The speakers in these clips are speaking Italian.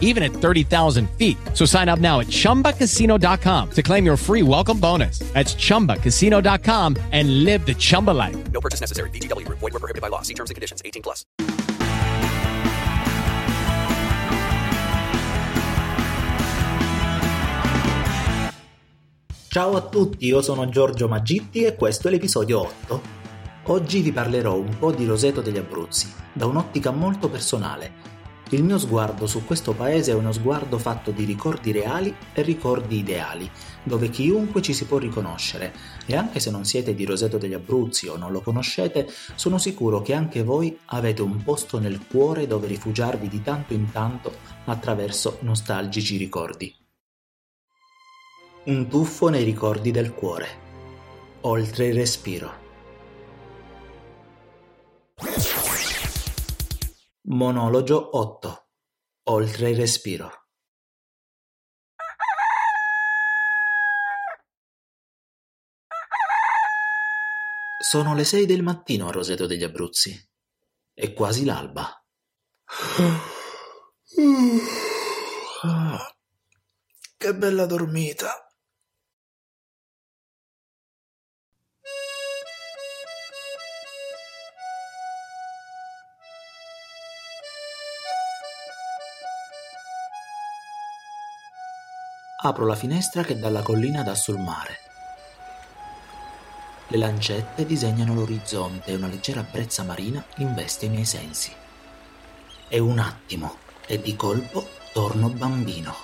even at 30,000 feet. So sign up now at chumbacasino.com to claim your free welcome bonus. That's chumbacasino.com and live the Chumba life. No purchase necessary. VGW Group. Void were prohibited by law. See terms and conditions. 18 plus. Ciao a tutti, io sono Giorgio Magitti e questo è l'episodio 8. Oggi vi parlerò un po' di Roseto degli Abruzzi, da un'ottica molto personale. Il mio sguardo su questo paese è uno sguardo fatto di ricordi reali e ricordi ideali, dove chiunque ci si può riconoscere, e anche se non siete di Roseto degli Abruzzi o non lo conoscete, sono sicuro che anche voi avete un posto nel cuore dove rifugiarvi di tanto in tanto attraverso nostalgici ricordi. Un tuffo nei ricordi del cuore. Oltre il respiro. Monologo 8. Oltre il respiro. Sono le sei del mattino a Roseto degli Abruzzi. È quasi l'alba. Ah, che bella dormita. Apro la finestra che dalla collina dà sul mare. Le lancette disegnano l'orizzonte e una leggera brezza marina investe i miei sensi. È un attimo e di colpo torno bambino.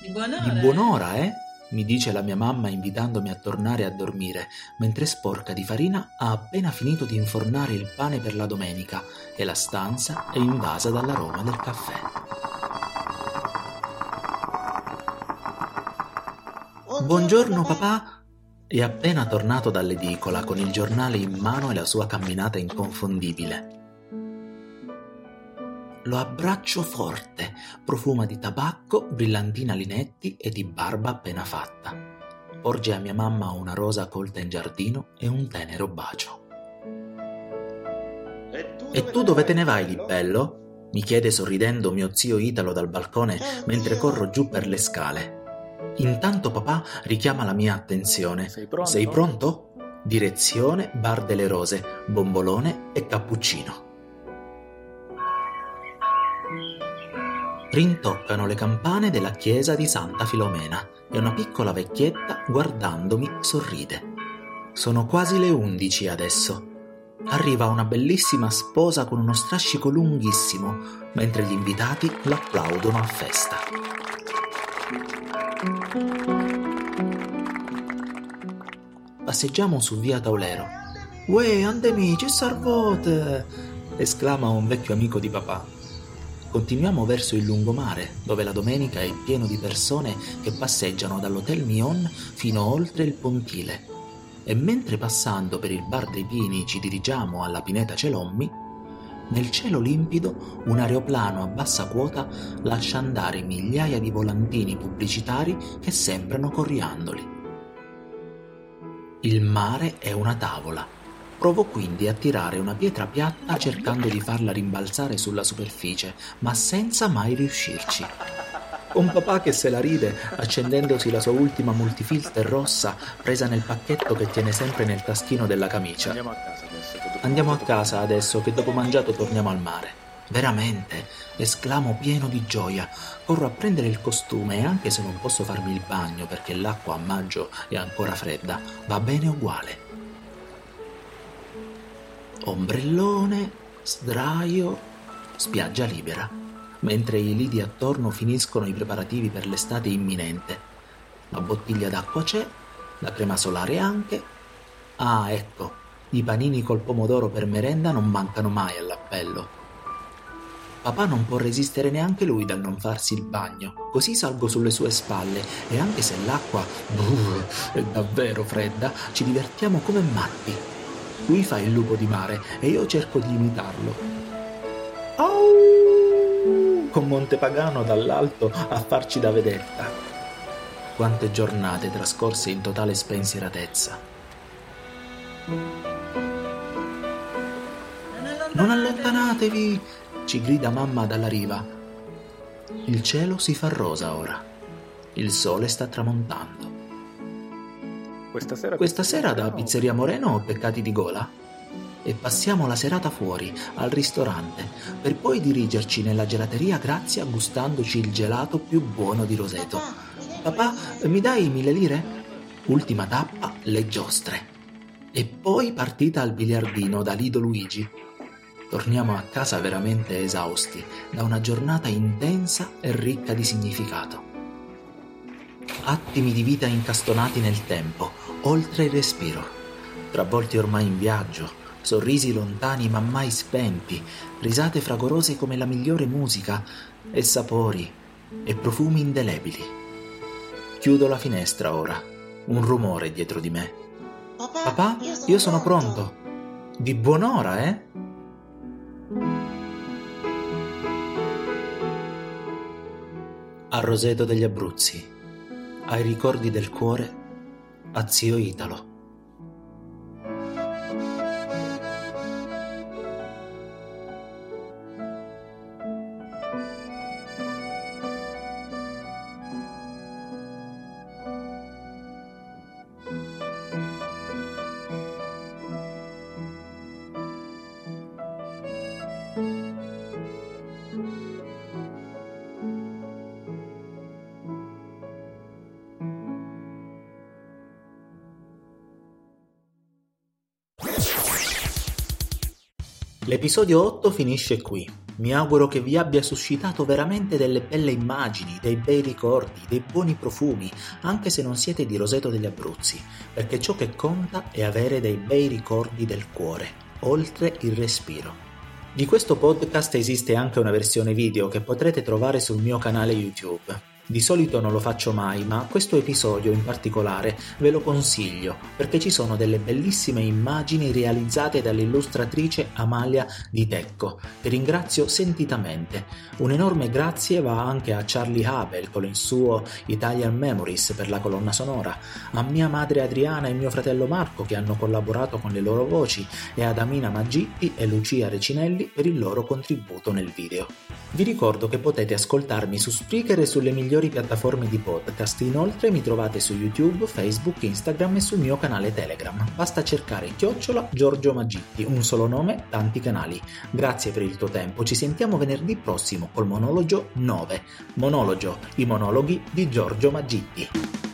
Di buon'ora. Di buon'ora, eh? mi dice la mia mamma invitandomi a tornare a dormire, mentre sporca di farina ha appena finito di infornare il pane per la domenica e la stanza è invasa dall'aroma del caffè. Buongiorno papà! È appena tornato dall'edicola con il giornale in mano e la sua camminata inconfondibile. Lo abbraccio forte, profuma di tabacco, brillantina Linetti e di barba appena fatta. Porge a mia mamma una rosa colta in giardino e un tenero bacio. E tu dove te ne vai di bello? Mi chiede sorridendo mio zio Italo dal balcone mentre corro giù per le scale. Intanto papà richiama la mia attenzione. Sei pronto? Sei pronto? Direzione Bar delle Rose, bombolone e cappuccino. Rintoccano le campane della chiesa di Santa Filomena e una piccola vecchietta guardandomi sorride. Sono quasi le undici adesso. Arriva una bellissima sposa con uno strascico lunghissimo, mentre gli invitati l'applaudono a festa. Passeggiamo su via Taulero. Uè, andemi, ci servote! esclama un vecchio amico di papà. Continuiamo verso il lungomare, dove la domenica è pieno di persone che passeggiano dall'Hotel Mion fino oltre il pontile. E mentre passando per il bar dei Pini ci dirigiamo alla pineta Celommi, nel cielo limpido un aeroplano a bassa quota lascia andare migliaia di volantini pubblicitari che sembrano coriandoli. Il mare è una tavola. Provo quindi a tirare una pietra piatta cercando di farla rimbalzare sulla superficie, ma senza mai riuscirci. Un papà che se la ride accendendosi la sua ultima multifilter rossa presa nel pacchetto che tiene sempre nel taschino della camicia. Andiamo a casa adesso. che dobbiamo- Andiamo a casa adesso che dopo mangiato torniamo al mare. Veramente, esclamo pieno di gioia. Corro a prendere il costume e anche se non posso farmi il bagno perché l'acqua a maggio è ancora fredda, va bene uguale. Ombrellone, sdraio, spiaggia libera, mentre i lidi attorno finiscono i preparativi per l'estate imminente. La bottiglia d'acqua c'è, la crema solare anche. Ah, ecco, i panini col pomodoro per merenda non mancano mai all'appello. Papà non può resistere neanche lui dal non farsi il bagno, così salgo sulle sue spalle e anche se l'acqua brrr, è davvero fredda, ci divertiamo come matti. Lui fa il lupo di mare e io cerco di imitarlo. Au! Con Montepagano dall'alto a farci da vedetta. Quante giornate trascorse in totale spensieratezza. Non allontanatevi! Ci grida mamma dalla riva. Il cielo si fa rosa ora. Il sole sta tramontando. Questa sera, Questa sera da Pizzeria Moreno ho peccati di gola. E passiamo la serata fuori, al ristorante, per poi dirigerci nella gelateria Grazia gustandoci il gelato più buono di Roseto. Papà, mi dai mille lire? Ultima tappa, le giostre. E poi partita al biliardino da Lido Luigi. Torniamo a casa veramente esausti da una giornata intensa e ricca di significato. Attimi di vita incastonati nel tempo, oltre il respiro. Travolti ormai in viaggio, sorrisi lontani ma mai spenti, risate fragorose come la migliore musica, e sapori e profumi indelebili. Chiudo la finestra ora, un rumore dietro di me. Papà, io sono pronto. Di buon'ora, eh? A Roseto degli Abruzzi, ai ricordi del cuore, a zio Italo. L'episodio 8 finisce qui. Mi auguro che vi abbia suscitato veramente delle belle immagini, dei bei ricordi, dei buoni profumi, anche se non siete di Roseto degli Abruzzi, perché ciò che conta è avere dei bei ricordi del cuore, oltre il respiro. Di questo podcast esiste anche una versione video che potrete trovare sul mio canale YouTube. Di solito non lo faccio mai, ma questo episodio in particolare ve lo consiglio perché ci sono delle bellissime immagini realizzate dall'illustratrice Amalia Di Tecco, che ringrazio sentitamente. Un enorme grazie va anche a Charlie Habel con il suo Italian Memories per la colonna sonora, a mia madre Adriana e mio fratello Marco che hanno collaborato con le loro voci e ad Amina Maggitti e Lucia Recinelli per il loro contributo nel video. Vi ricordo che potete ascoltarmi su Spreaker e sulle migliori piattaforme di podcast. Inoltre mi trovate su YouTube, Facebook, Instagram e sul mio canale Telegram. Basta cercare chiocciola Giorgio Maggitti, un solo nome, tanti canali. Grazie per il tuo tempo, ci sentiamo venerdì prossimo col monologo 9. Monologo, i monologhi di Giorgio Maggitti.